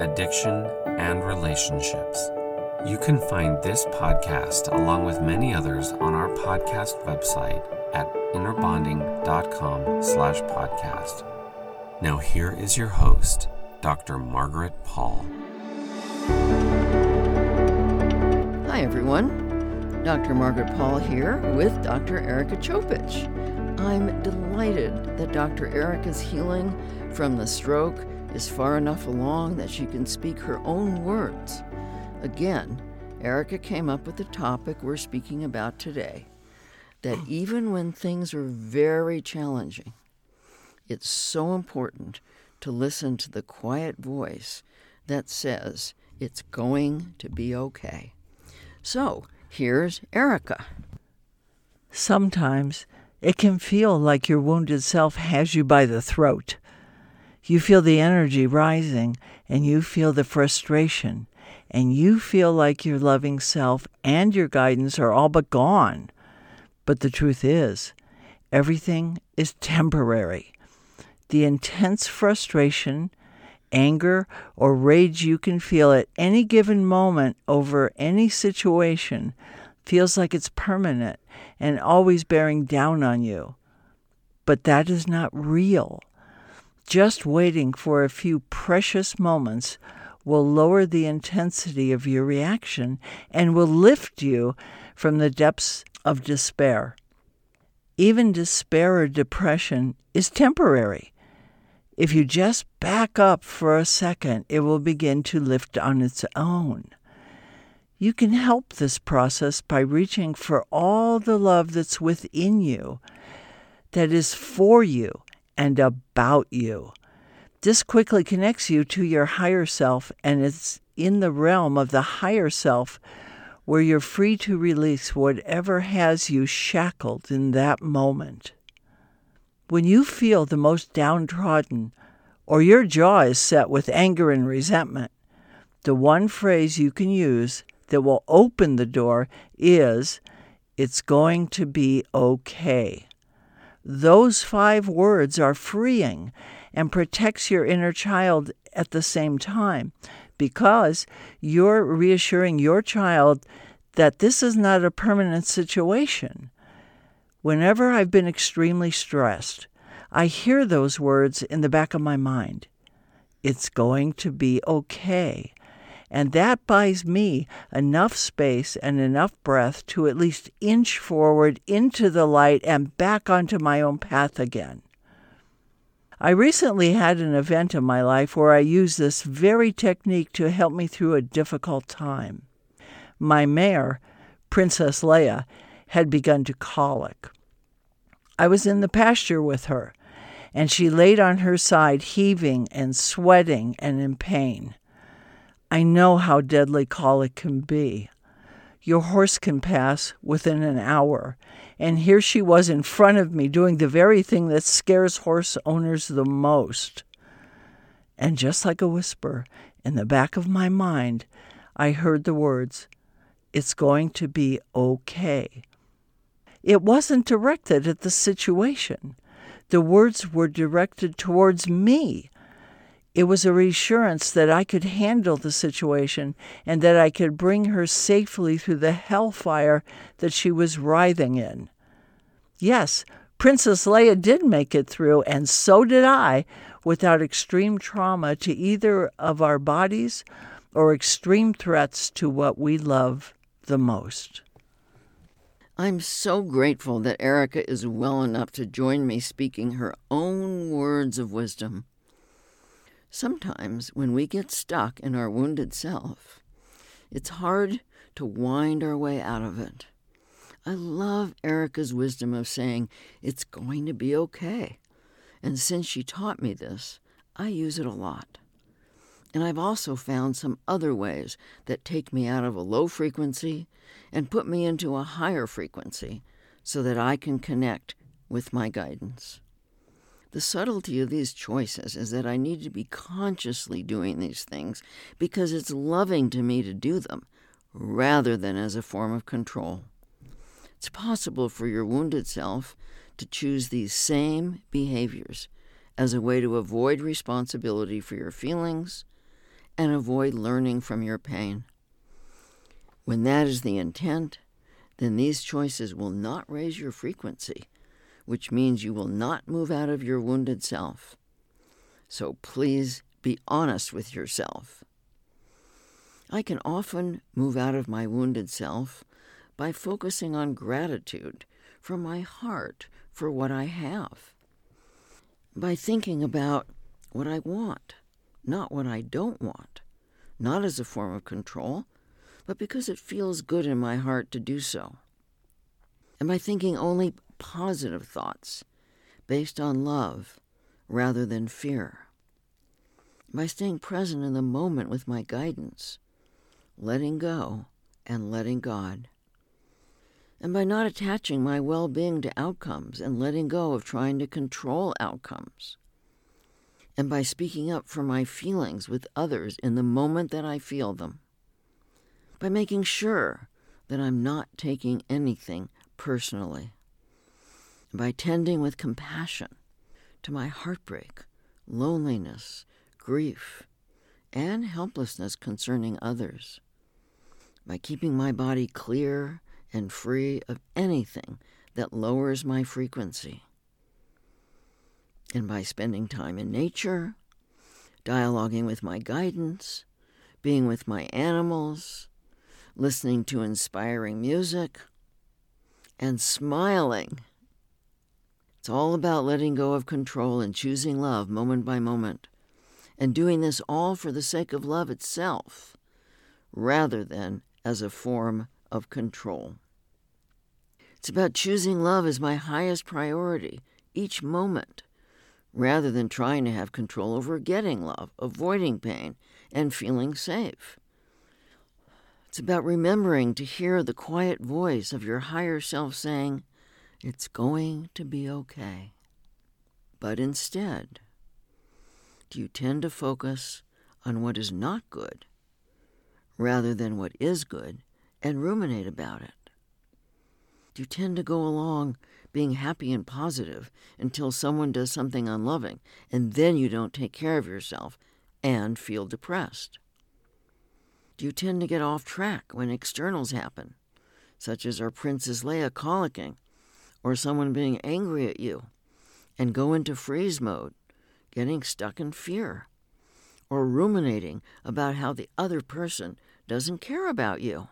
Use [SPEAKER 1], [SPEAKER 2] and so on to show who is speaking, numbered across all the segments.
[SPEAKER 1] addiction, and relationships. You can find this podcast along with many others on our podcast website at innerbonding.com slash podcast. Now here is your host, Dr. Margaret Paul.
[SPEAKER 2] Hi, everyone. Dr. Margaret Paul here with Dr. Erika Chopich. I'm delighted that Dr. Erika's healing from the stroke is far enough along that she can speak her own words. Again, Erika came up with the topic we're speaking about today that hmm. even when things are very challenging, it's so important to listen to the quiet voice that says it's going to be okay. So, here's Erika.
[SPEAKER 3] Sometimes it can feel like your wounded self has you by the throat. You feel the energy rising and you feel the frustration and you feel like your loving self and your guidance are all but gone. But the truth is, everything is temporary. The intense frustration, anger, or rage you can feel at any given moment over any situation feels like it's permanent and always bearing down on you. But that is not real. Just waiting for a few precious moments will lower the intensity of your reaction and will lift you from the depths of despair. Even despair or depression is temporary. If you just back up for a second, it will begin to lift on its own. You can help this process by reaching for all the love that's within you, that is for you, and about you. This quickly connects you to your higher self, and it's in the realm of the higher self where you're free to release whatever has you shackled in that moment. When you feel the most downtrodden, or your jaw is set with anger and resentment, the one phrase you can use that will open the door is, It's going to be okay. Those five words are freeing and protects your inner child at the same time because you're reassuring your child that this is not a permanent situation. Whenever I've been extremely stressed, I hear those words in the back of my mind. It's going to be okay. And that buys me enough space and enough breath to at least inch forward into the light and back onto my own path again. I recently had an event in my life where I used this very technique to help me through a difficult time. My mare, Princess Leia, had begun to colic. I was in the pasture with her, and she laid on her side, heaving and sweating and in pain. I know how deadly colic can be. Your horse can pass within an hour, and here she was in front of me doing the very thing that scares horse owners the most. And just like a whisper in the back of my mind, I heard the words, It's going to be okay. It wasn't directed at the situation. The words were directed towards me. It was a reassurance that I could handle the situation and that I could bring her safely through the hellfire that she was writhing in. Yes, Princess Leia did make it through, and so did I, without extreme trauma to either of our bodies or extreme threats to what we love the most.
[SPEAKER 2] I'm so grateful that Erika is well enough to join me speaking her own words of wisdom. Sometimes, when we get stuck in our wounded self, it's hard to wind our way out of it. I love Erika's wisdom of saying, it's going to be okay. And since she taught me this, I use it a lot. And I've also found some other ways that take me out of a low frequency and put me into a higher frequency so that I can connect with my guidance. The subtlety of these choices is that I need to be consciously doing these things because it's loving to me to do them rather than as a form of control. It's possible for your wounded self to choose these same behaviors as a way to avoid responsibility for your feelings and avoid learning from your pain. When that is the intent, then these choices will not raise your frequency which means you will not move out of your wounded self. So please be honest with yourself. I can often move out of my wounded self by focusing on gratitude from my heart for what I have, by thinking about what I want, not what I don't want, not as a form of control, but because it feels good in my heart to do so, and by thinking only positive thoughts based on love rather than fear. By staying present in the moment with my guidance, letting go and letting God. And by not attaching my well being to outcomes and letting go of trying to control outcomes. And by speaking up for my feelings with others in the moment that I feel them. By making sure that I'm not taking anything personally by tending with compassion to my heartbreak, loneliness, grief, and helplessness concerning others, by keeping my body clear and free of anything that lowers my frequency, and by spending time in nature, dialoguing with my guidance, being with my animals, listening to inspiring music, and smiling it's all about letting go of control and choosing love moment by moment, and doing this all for the sake of love itself, rather than as a form of control. It's about choosing love as my highest priority each moment, rather than trying to have control over getting love, avoiding pain, and feeling safe. It's about remembering to hear the quiet voice of your higher self saying, it's going to be okay. But instead, do you tend to focus on what is not good rather than what is good and ruminate about it? Do you tend to go along being happy and positive until someone does something unloving and then you don't take care of yourself and feel depressed? Do you tend to get off track when externals happen, such as our Princess Leia colicking or someone being angry at you and go into freeze mode, getting stuck in fear, or ruminating about how the other person doesn't care about you?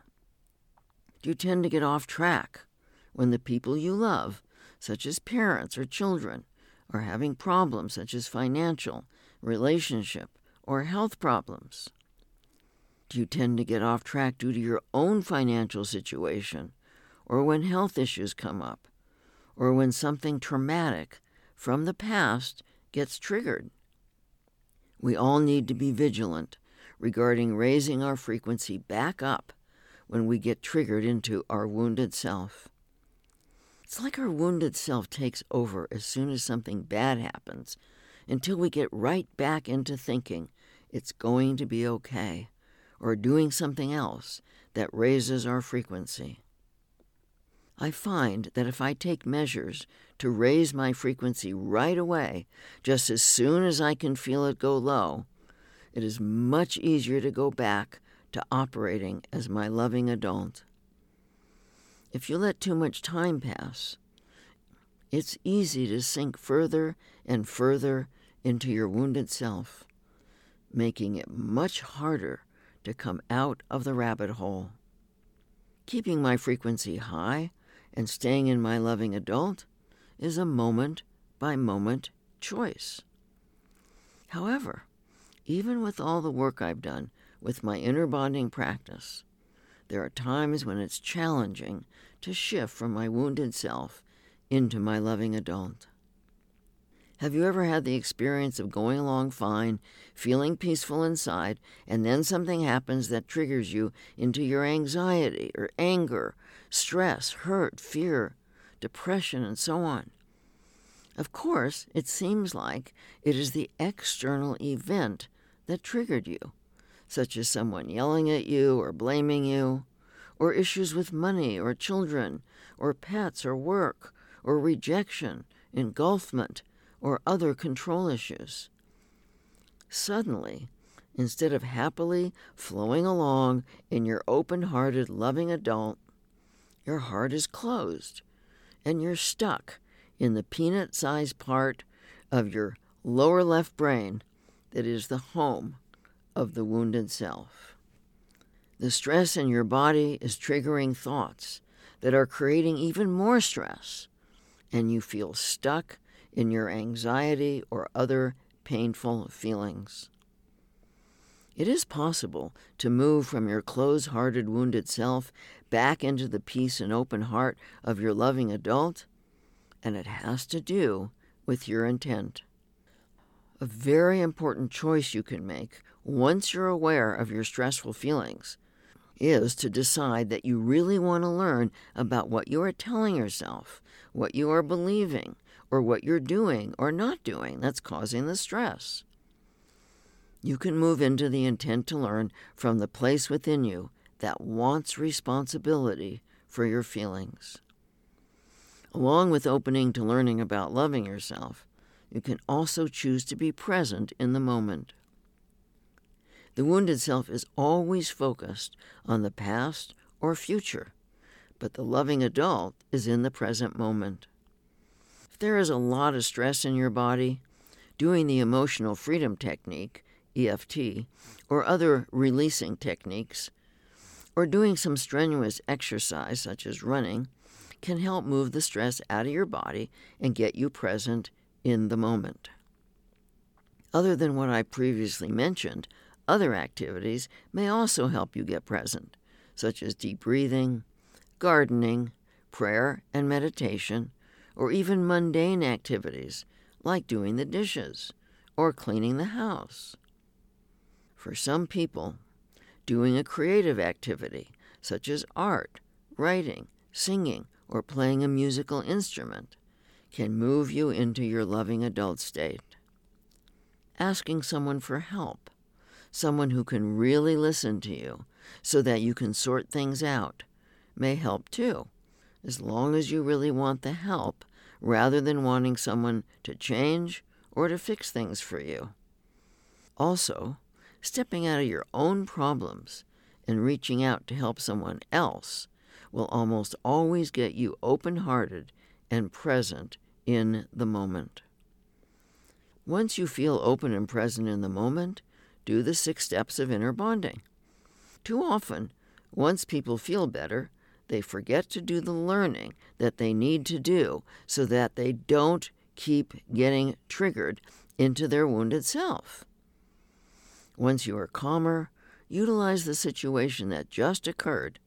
[SPEAKER 2] Do you tend to get off track when the people you love, such as parents or children, are having problems such as financial, relationship, or health problems? Do you tend to get off track due to your own financial situation or when health issues come up? Or when something traumatic from the past gets triggered. We all need to be vigilant regarding raising our frequency back up when we get triggered into our wounded self. It's like our wounded self takes over as soon as something bad happens until we get right back into thinking it's going to be okay or doing something else that raises our frequency. I find that if I take measures to raise my frequency right away, just as soon as I can feel it go low, it is much easier to go back to operating as my loving adult. If you let too much time pass, it's easy to sink further and further into your wounded self, making it much harder to come out of the rabbit hole. Keeping my frequency high and staying in my loving adult is a moment by moment choice. However, even with all the work I've done with my inner bonding practice, there are times when it's challenging to shift from my wounded self into my loving adult. Have you ever had the experience of going along fine, feeling peaceful inside, and then something happens that triggers you into your anxiety or anger, stress, hurt, fear, depression, and so on? Of course, it seems like it is the external event that triggered you, such as someone yelling at you or blaming you, or issues with money or children, or pets or work, or rejection, engulfment, or other control issues. Suddenly, instead of happily flowing along in your open hearted, loving adult, your heart is closed and you're stuck in the peanut sized part of your lower left brain that is the home of the wounded self. The stress in your body is triggering thoughts that are creating even more stress, and you feel stuck in your anxiety or other painful feelings. It is possible to move from your close hearted, wounded self back into the peace and open heart of your loving adult, and it has to do with your intent. A very important choice you can make once you're aware of your stressful feelings is to decide that you really want to learn about what you are telling yourself, what you are believing, or what you're doing or not doing that's causing the stress. You can move into the intent to learn from the place within you that wants responsibility for your feelings. Along with opening to learning about loving yourself, you can also choose to be present in the moment. The wounded self is always focused on the past or future, but the loving adult is in the present moment If there is a lot of stress in your body, doing the emotional freedom technique, EFT, or other releasing techniques, or doing some strenuous exercise such as running, can help move the stress out of your body and get you present in the moment. Other than what I previously mentioned, other activities may also help you get present, such as deep breathing, gardening, prayer and meditation, or even mundane activities like doing the dishes or cleaning the house. For some people, doing a creative activity such as art, writing, singing, or playing a musical instrument can move you into your loving adult state. Asking someone for help, someone who can really listen to you so that you can sort things out, may help too as long as you really want the help rather than wanting someone to change or to fix things for you. Also, stepping out of your own problems and reaching out to help someone else will almost always get you open hearted and present in the moment. Once you feel open and present in the moment, do the six steps of inner bonding. Too often, once people feel better, they forget to do the learning that they need to do so that they don't keep getting triggered into their wounded self. Once you are calmer, utilize the situation that just occurred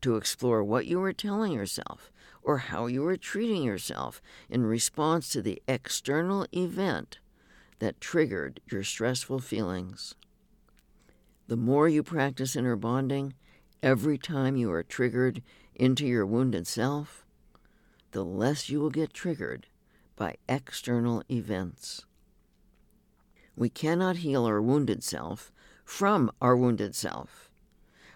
[SPEAKER 2] to explore what you were telling yourself or how you were treating yourself in response to the external event that triggered your stressful feelings. The more you practice inner bonding, every time you are triggered into your wounded self, the less you will get triggered by external events. We cannot heal our wounded self from our wounded self.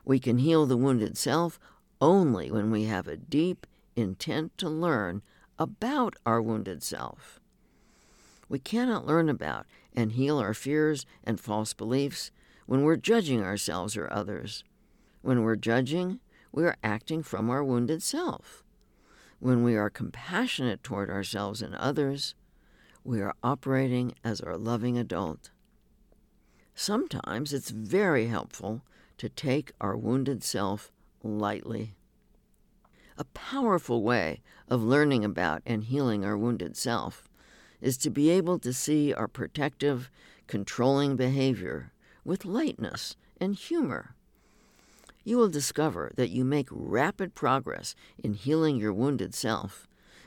[SPEAKER 2] We can heal the wounded self only when we have a deep intent to learn about our wounded self. We cannot learn about and heal our fears and false beliefs when we're judging ourselves or others. When we're judging, we are acting from our wounded self. When we are compassionate toward ourselves and others, we are operating as our loving adult. Sometimes it's very helpful to take our wounded self lightly. A powerful way of learning about and healing our wounded self is to be able to see our protective, controlling behavior with lightness and humor. You will discover that you make rapid progress in healing your wounded self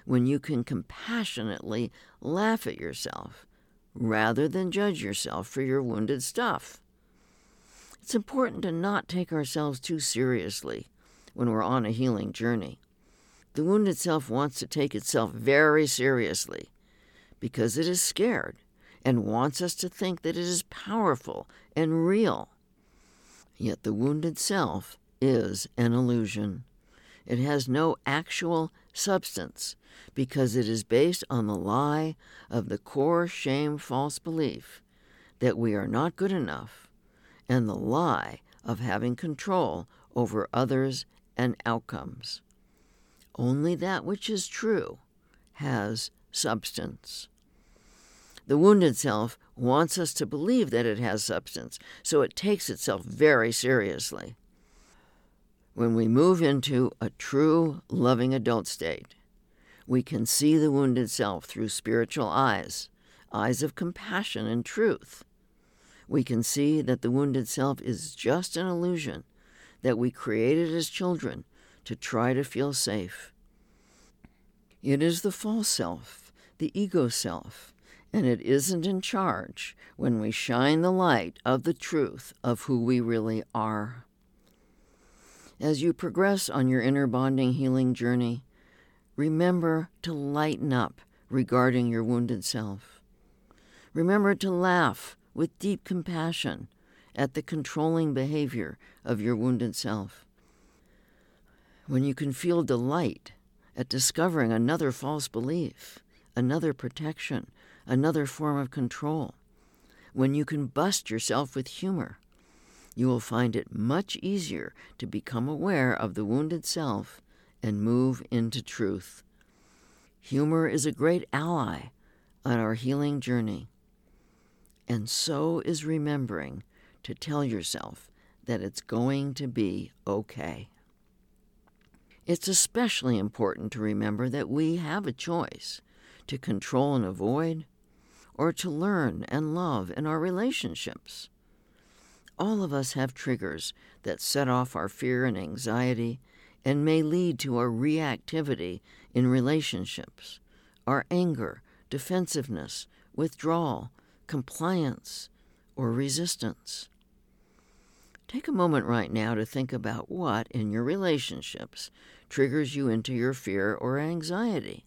[SPEAKER 2] when you can compassionately laugh at yourself rather than judge yourself for your wounded stuff. It's important to not take ourselves too seriously when we're on a healing journey. The wounded self wants to take itself very seriously because it is scared and wants us to think that it is powerful and real. Yet the wounded self is an illusion. It has no actual substance because it is based on the lie of the core shame false belief that we are not good enough and the lie of having control over others and outcomes. Only that which is true has substance. The wounded self wants us to believe that it has substance, so it takes itself very seriously. When we move into a true loving adult state, we can see the wounded self through spiritual eyes, eyes of compassion and truth. We can see that the wounded self is just an illusion that we created as children to try to feel safe. It is the false self, the ego self, and it isn't in charge when we shine the light of the truth of who we really are. As you progress on your inner bonding healing journey, remember to lighten up regarding your wounded self. Remember to laugh with deep compassion at the controlling behavior of your wounded self. When you can feel delight at discovering another false belief, another protection, another form of control, when you can bust yourself with humor, you will find it much easier to become aware of the wounded self and move into truth. Humor is a great ally on our healing journey. And so is remembering to tell yourself that it's going to be okay. It's especially important to remember that we have a choice to control and avoid, or to learn and love in our relationships. All of us have triggers that set off our fear and anxiety and may lead to our reactivity in relationships, our anger, defensiveness, withdrawal, compliance, or resistance. Take a moment right now to think about what in your relationships triggers you into your fear or anxiety.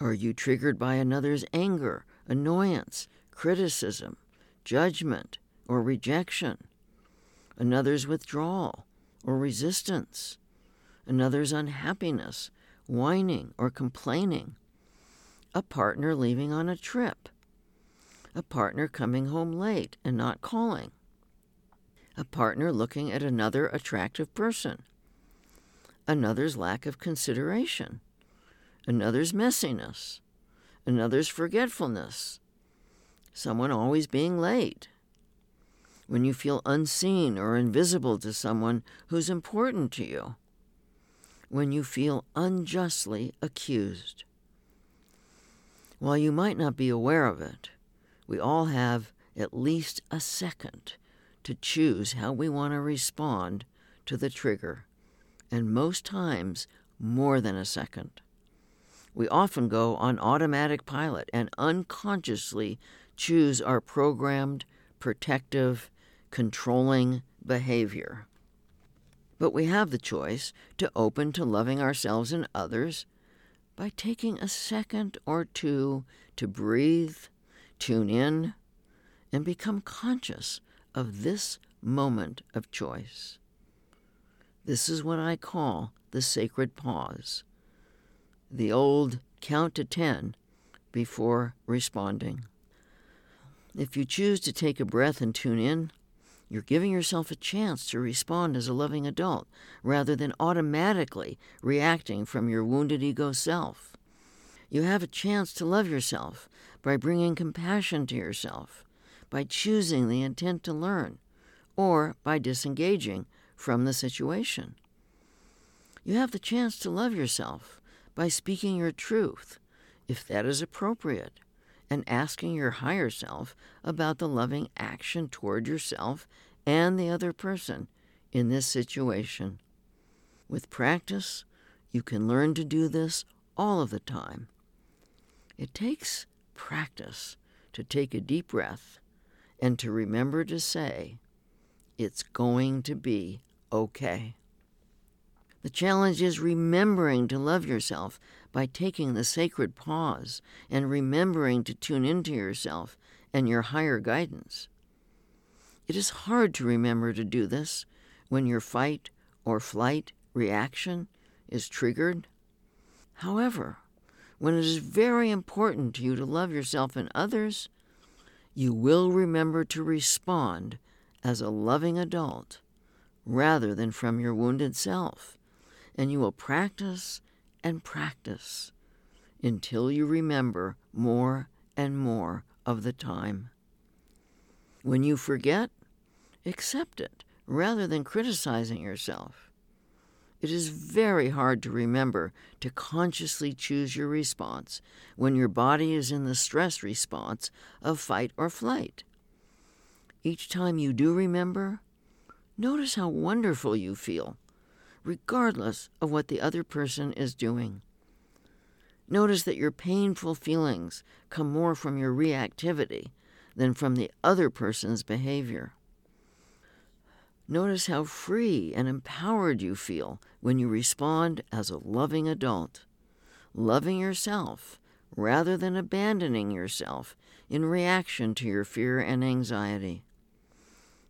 [SPEAKER 2] Are you triggered by another's anger, annoyance, criticism, judgment, or rejection? Another's withdrawal or resistance? Another's unhappiness, whining, or complaining? A partner leaving on a trip? A partner coming home late and not calling? A partner looking at another attractive person? Another's lack of consideration? Another's messiness? Another's forgetfulness? Someone always being late? When you feel unseen or invisible to someone who's important to you? When you feel unjustly accused? While you might not be aware of it, we all have at least a second to choose how we want to respond to the trigger, and most times more than a second. We often go on automatic pilot and unconsciously choose our programmed, protective, controlling behavior. But we have the choice to open to loving ourselves and others by taking a second or two to breathe tune in, and become conscious of this moment of choice. This is what I call the sacred pause. the old count to 10 before responding. If you choose to take a breath and tune in, you're giving yourself a chance to respond as a loving adult rather than automatically reacting from your wounded ego self. You have a chance to love yourself by bringing compassion to yourself, by choosing the intent to learn, or by disengaging from the situation. You have the chance to love yourself by speaking your truth, if that is appropriate, and asking your higher self about the loving action toward yourself and the other person in this situation. With practice, you can learn to do this all of the time. It takes practice to take a deep breath and to remember to say, It's going to be okay. The challenge is remembering to love yourself by taking the sacred pause and remembering to tune into yourself and your higher guidance. It is hard to remember to do this when your fight or flight reaction is triggered. However, when it is very important to you to love yourself and others, you will remember to respond as a loving adult rather than from your wounded self and you will practice and practice until you remember more and more of the time. When you forget, accept it rather than criticizing yourself. It is very hard to remember to consciously choose your response when your body is in the stress response of fight or flight. Each time you do remember, notice how wonderful you feel regardless of what the other person is doing. Notice that your painful feelings come more from your reactivity than from the other person's behavior. Notice how free and empowered you feel when you respond as a loving adult, loving yourself rather than abandoning yourself in reaction to your fear and anxiety.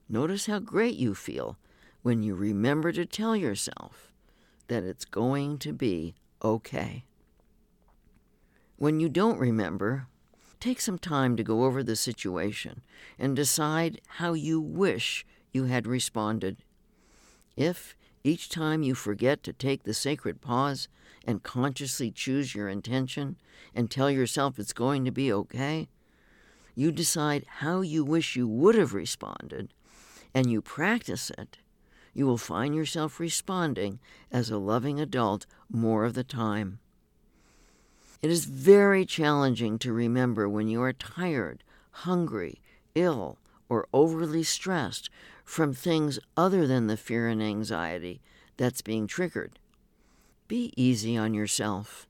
[SPEAKER 2] Notice how great you feel when you remember to tell yourself that it's going to be okay. When you don't remember, take some time to go over the situation and decide how you wish you had responded. If, each time you forget to take the sacred pause and consciously choose your intention and tell yourself it's going to be okay, you decide how you wish you would have responded and you practice it, you will find yourself responding as a loving adult more of the time. It is very challenging to remember when you are tired, hungry, ill, or overly stressed from things other than the fear and anxiety that's being triggered. Be easy on yourself.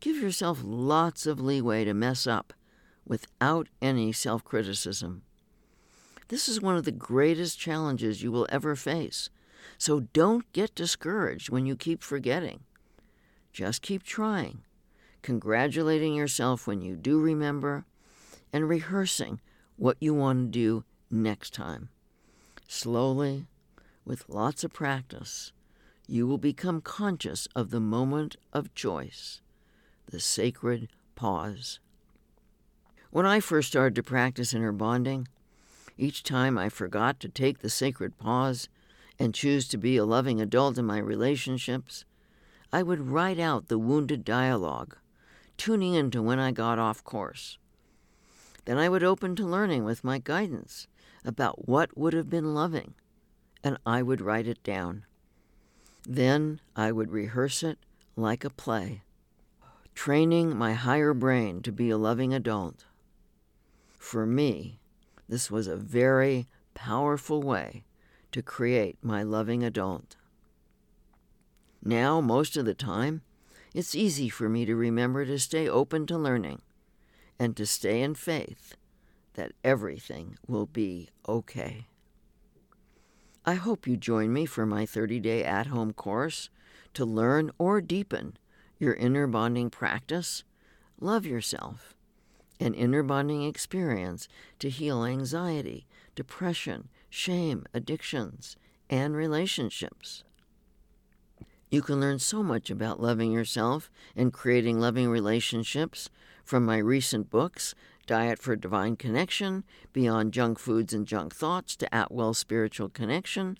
[SPEAKER 2] Give yourself lots of leeway to mess up without any self criticism. This is one of the greatest challenges you will ever face. So don't get discouraged when you keep forgetting. Just keep trying, congratulating yourself when you do remember, and rehearsing what you want to do next time. Slowly, with lots of practice, you will become conscious of the moment of choice, the sacred pause. When I first started to practice inner bonding, each time I forgot to take the sacred pause and choose to be a loving adult in my relationships, I would write out the wounded dialogue, tuning into when I got off course. Then I would open to learning with my guidance about what would have been loving, and I would write it down. Then I would rehearse it like a play, training my higher brain to be a loving adult. For me, this was a very powerful way to create my loving adult. Now, most of the time, it's easy for me to remember to stay open to learning and to stay in faith that everything will be okay. I hope you join me for my 30 day at home course to learn or deepen your inner bonding practice. Love yourself an inner bonding experience to heal anxiety, depression, shame, addictions, and relationships. You can learn so much about loving yourself and creating loving relationships from my recent books, Diet for Divine Connection, Beyond Junk Foods and Junk Thoughts to At Will Spiritual Connection,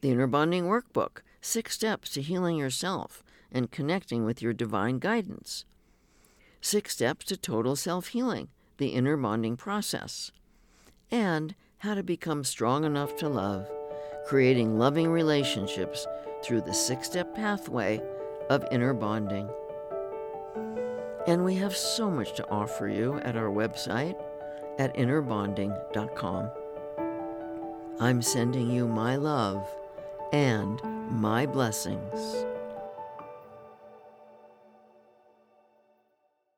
[SPEAKER 2] the Inner Bonding Workbook, Six Steps to Healing Yourself and Connecting with Your Divine Guidance, Six Steps to Total Self Healing, the Inner Bonding Process, and How to Become Strong Enough to Love, Creating Loving Relationships through the six step pathway of inner bonding. And we have so much to offer you at our website at innerbonding.com. I'm sending you my love and my blessings.